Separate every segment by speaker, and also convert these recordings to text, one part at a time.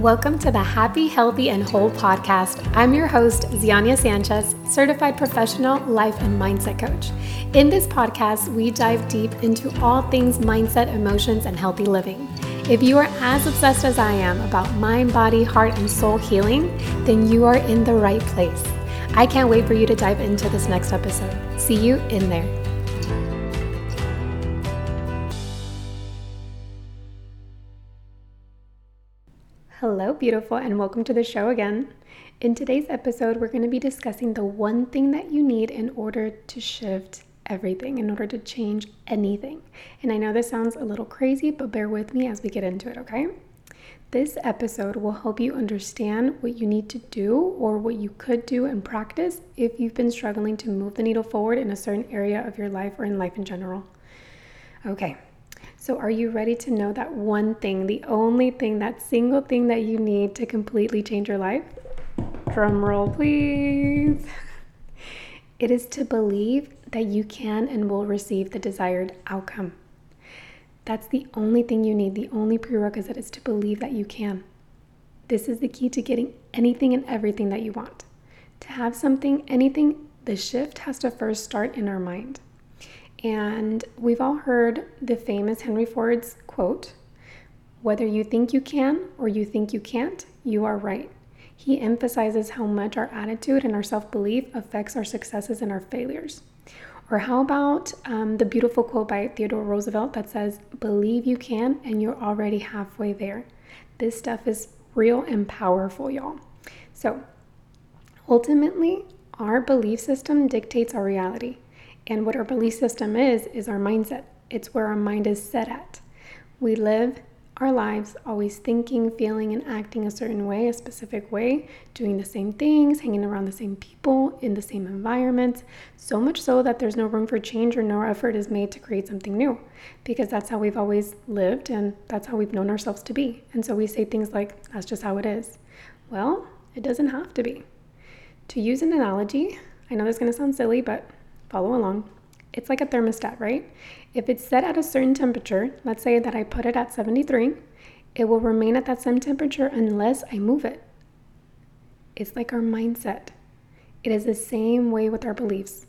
Speaker 1: Welcome to the Happy, Healthy, and Whole podcast. I'm your host, Ziania Sanchez, certified professional life and mindset coach. In this podcast, we dive deep into all things mindset, emotions, and healthy living. If you are as obsessed as I am about mind, body, heart, and soul healing, then you are in the right place. I can't wait for you to dive into this next episode. See you in there. Beautiful, and welcome to the show again. In today's episode, we're going to be discussing the one thing that you need in order to shift everything, in order to change anything. And I know this sounds a little crazy, but bear with me as we get into it, okay? This episode will help you understand what you need to do or what you could do and practice if you've been struggling to move the needle forward in a certain area of your life or in life in general. Okay, so, are you ready to know that one thing, the only thing, that single thing that you need to completely change your life? Drum roll, please. It is to believe that you can and will receive the desired outcome. That's the only thing you need. The only prerequisite is to believe that you can. This is the key to getting anything and everything that you want. To have something, anything, the shift has to first start in our mind. And we've all heard the famous Henry Ford's quote whether you think you can or you think you can't, you are right. He emphasizes how much our attitude and our self belief affects our successes and our failures. Or how about um, the beautiful quote by Theodore Roosevelt that says, Believe you can, and you're already halfway there. This stuff is real and powerful, y'all. So, ultimately, our belief system dictates our reality. And what our belief system is, is our mindset. It's where our mind is set at. We live our lives always thinking, feeling, and acting a certain way, a specific way, doing the same things, hanging around the same people, in the same environments, so much so that there's no room for change or no effort is made to create something new because that's how we've always lived and that's how we've known ourselves to be. And so we say things like, that's just how it is. Well, it doesn't have to be. To use an analogy, I know this is going to sound silly, but follow along. It's like a thermostat, right? If it's set at a certain temperature, let's say that I put it at 73, it will remain at that same temperature unless I move it. It's like our mindset. It is the same way with our beliefs.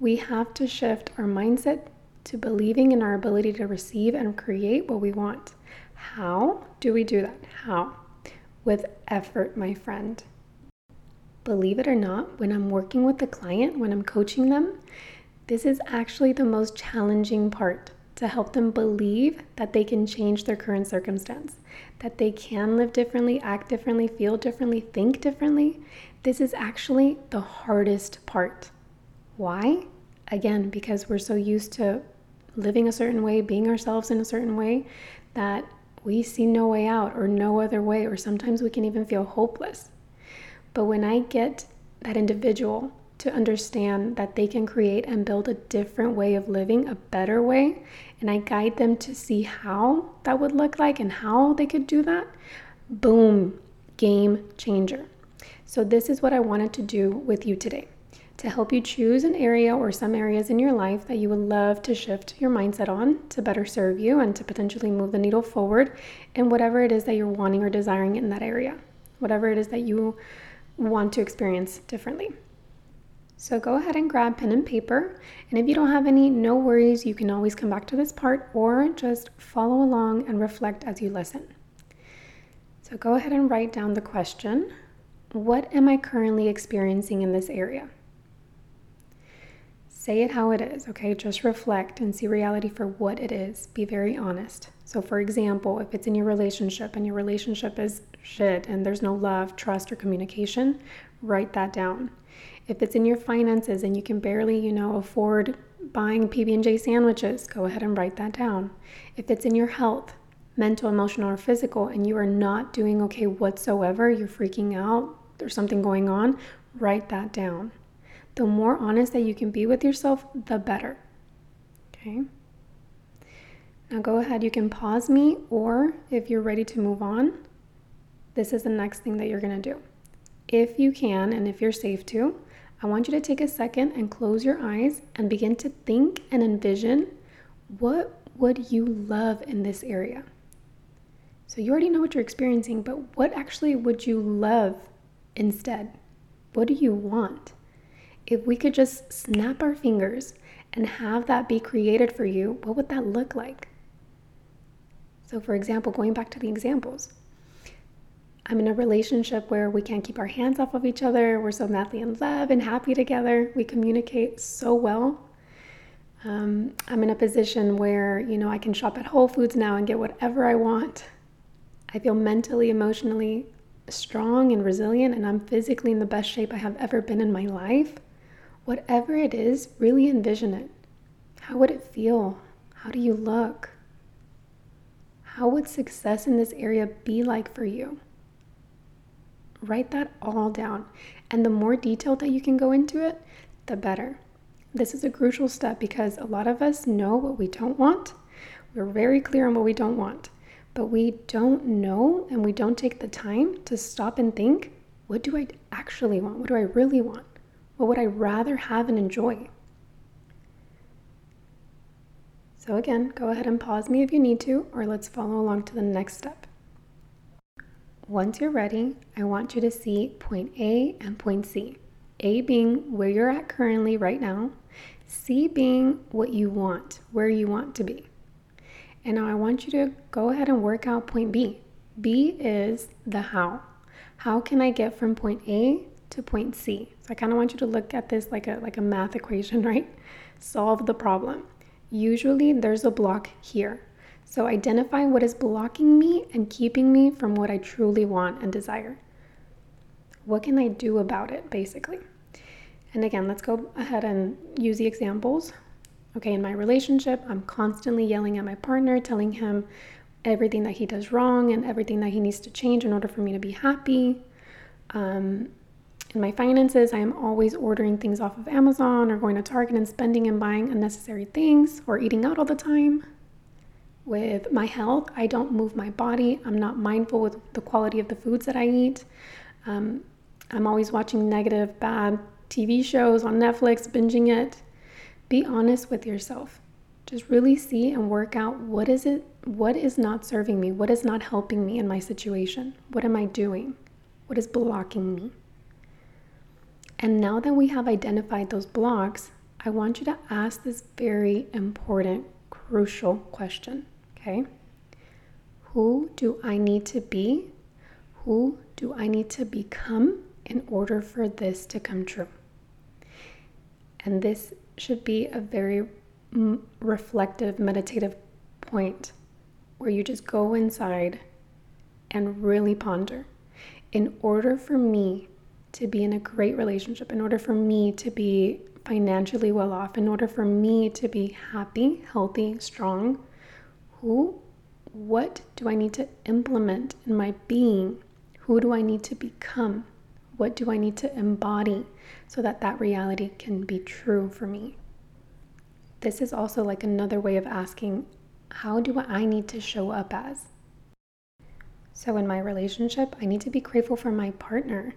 Speaker 1: We have to shift our mindset to believing in our ability to receive and create what we want. How do we do that? How? With effort, my friend. Believe it or not, when I'm working with a client, when I'm coaching them, this is actually the most challenging part to help them believe that they can change their current circumstance, that they can live differently, act differently, feel differently, think differently. This is actually the hardest part. Why? Again, because we're so used to living a certain way, being ourselves in a certain way, that we see no way out or no other way, or sometimes we can even feel hopeless. But when I get that individual to understand that they can create and build a different way of living, a better way, and I guide them to see how that would look like and how they could do that, boom, game changer. So, this is what I wanted to do with you today to help you choose an area or some areas in your life that you would love to shift your mindset on to better serve you and to potentially move the needle forward in whatever it is that you're wanting or desiring in that area, whatever it is that you want to experience differently. So go ahead and grab pen and paper. And if you don't have any, no worries. You can always come back to this part or just follow along and reflect as you listen. So go ahead and write down the question What am I currently experiencing in this area? Say it how it is, okay? Just reflect and see reality for what it is. Be very honest. So, for example, if it's in your relationship and your relationship is shit and there's no love, trust, or communication, write that down. If it's in your finances and you can barely, you know, afford buying PB&J sandwiches, go ahead and write that down. If it's in your health, mental, emotional, or physical, and you are not doing okay whatsoever, you're freaking out, there's something going on, write that down the more honest that you can be with yourself, the better. Okay? Now go ahead, you can pause me, or if you're ready to move on, this is the next thing that you're gonna do. If you can, and if you're safe to, I want you to take a second and close your eyes and begin to think and envision what would you love in this area? So you already know what you're experiencing, but what actually would you love instead? What do you want? If we could just snap our fingers and have that be created for you, what would that look like? So, for example, going back to the examples, I'm in a relationship where we can't keep our hands off of each other. We're so madly in love and happy together. We communicate so well. Um, I'm in a position where, you know, I can shop at Whole Foods now and get whatever I want. I feel mentally, emotionally strong and resilient, and I'm physically in the best shape I have ever been in my life. Whatever it is, really envision it. How would it feel? How do you look? How would success in this area be like for you? Write that all down. And the more detailed that you can go into it, the better. This is a crucial step because a lot of us know what we don't want. We're very clear on what we don't want, but we don't know and we don't take the time to stop and think what do I actually want? What do I really want? What would I rather have and enjoy? So, again, go ahead and pause me if you need to, or let's follow along to the next step. Once you're ready, I want you to see point A and point C. A being where you're at currently right now, C being what you want, where you want to be. And now I want you to go ahead and work out point B. B is the how. How can I get from point A to point C. So I kind of want you to look at this like a like a math equation, right? Solve the problem. Usually there's a block here. So identify what is blocking me and keeping me from what I truly want and desire. What can I do about it basically? And again, let's go ahead and use the examples. Okay, in my relationship, I'm constantly yelling at my partner, telling him everything that he does wrong and everything that he needs to change in order for me to be happy. Um, in my finances, I am always ordering things off of Amazon or going to Target and spending and buying unnecessary things or eating out all the time. With my health, I don't move my body. I'm not mindful with the quality of the foods that I eat. Um, I'm always watching negative, bad TV shows on Netflix, binging it. Be honest with yourself. Just really see and work out what is it, what is not serving me, what is not helping me in my situation. What am I doing? What is blocking me? And now that we have identified those blocks, I want you to ask this very important, crucial question. Okay? Who do I need to be? Who do I need to become in order for this to come true? And this should be a very mm, reflective, meditative point where you just go inside and really ponder. In order for me to be in a great relationship, in order for me to be financially well off, in order for me to be happy, healthy, strong, who, what do I need to implement in my being? Who do I need to become? What do I need to embody so that that reality can be true for me? This is also like another way of asking, how do I need to show up as? So, in my relationship, I need to be grateful for my partner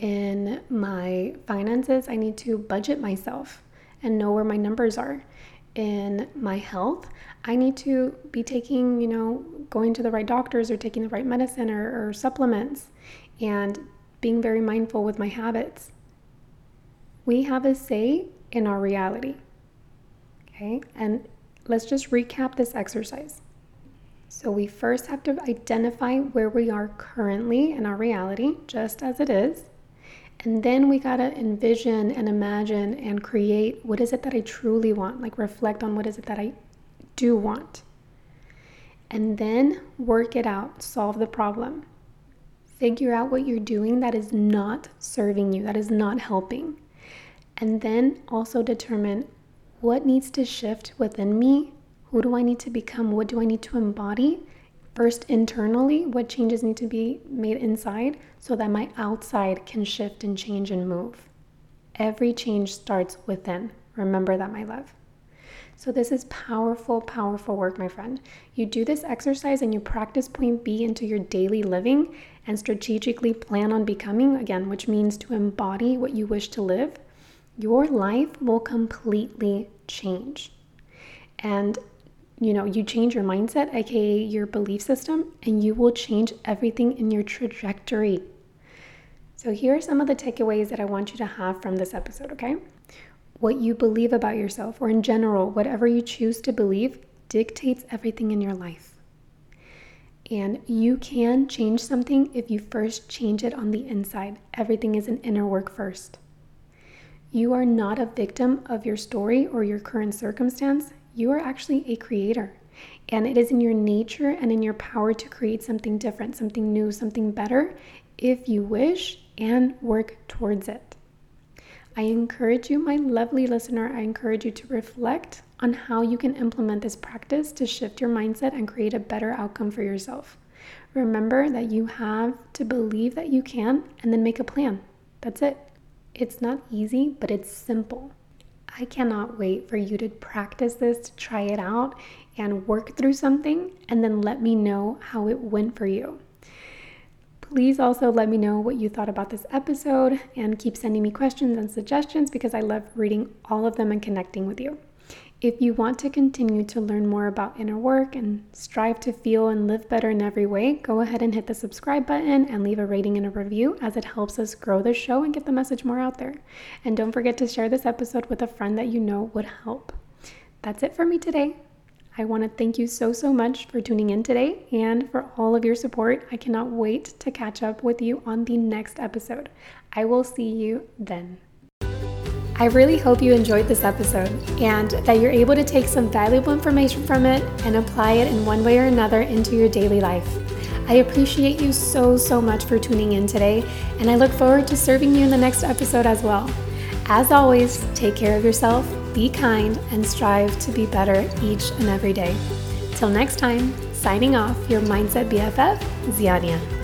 Speaker 1: in my finances, I need to budget myself and know where my numbers are. In my health, I need to be taking, you know, going to the right doctors or taking the right medicine or, or supplements and being very mindful with my habits. We have a say in our reality. Okay, and let's just recap this exercise. So, we first have to identify where we are currently in our reality, just as it is. And then we got to envision and imagine and create what is it that I truly want? Like reflect on what is it that I do want. And then work it out, solve the problem. Figure out what you're doing that is not serving you, that is not helping. And then also determine what needs to shift within me. Who do I need to become? What do I need to embody? First, internally, what changes need to be made inside so that my outside can shift and change and move. Every change starts within. Remember that, my love. So, this is powerful, powerful work, my friend. You do this exercise and you practice point B into your daily living and strategically plan on becoming, again, which means to embody what you wish to live, your life will completely change. And you know, you change your mindset, aka your belief system, and you will change everything in your trajectory. So, here are some of the takeaways that I want you to have from this episode, okay? What you believe about yourself, or in general, whatever you choose to believe, dictates everything in your life. And you can change something if you first change it on the inside. Everything is an inner work first. You are not a victim of your story or your current circumstance. You are actually a creator. And it is in your nature and in your power to create something different, something new, something better, if you wish and work towards it. I encourage you, my lovely listener, I encourage you to reflect on how you can implement this practice to shift your mindset and create a better outcome for yourself. Remember that you have to believe that you can and then make a plan. That's it. It's not easy, but it's simple. I cannot wait for you to practice this, to try it out, and work through something, and then let me know how it went for you. Please also let me know what you thought about this episode and keep sending me questions and suggestions because I love reading all of them and connecting with you. If you want to continue to learn more about inner work and strive to feel and live better in every way, go ahead and hit the subscribe button and leave a rating and a review as it helps us grow the show and get the message more out there. And don't forget to share this episode with a friend that you know would help. That's it for me today. I want to thank you so, so much for tuning in today and for all of your support. I cannot wait to catch up with you on the next episode. I will see you then. I really hope you enjoyed this episode and that you're able to take some valuable information from it and apply it in one way or another into your daily life. I appreciate you so, so much for tuning in today, and I look forward to serving you in the next episode as well. As always, take care of yourself, be kind, and strive to be better each and every day. Till next time, signing off, your Mindset BFF, Ziania.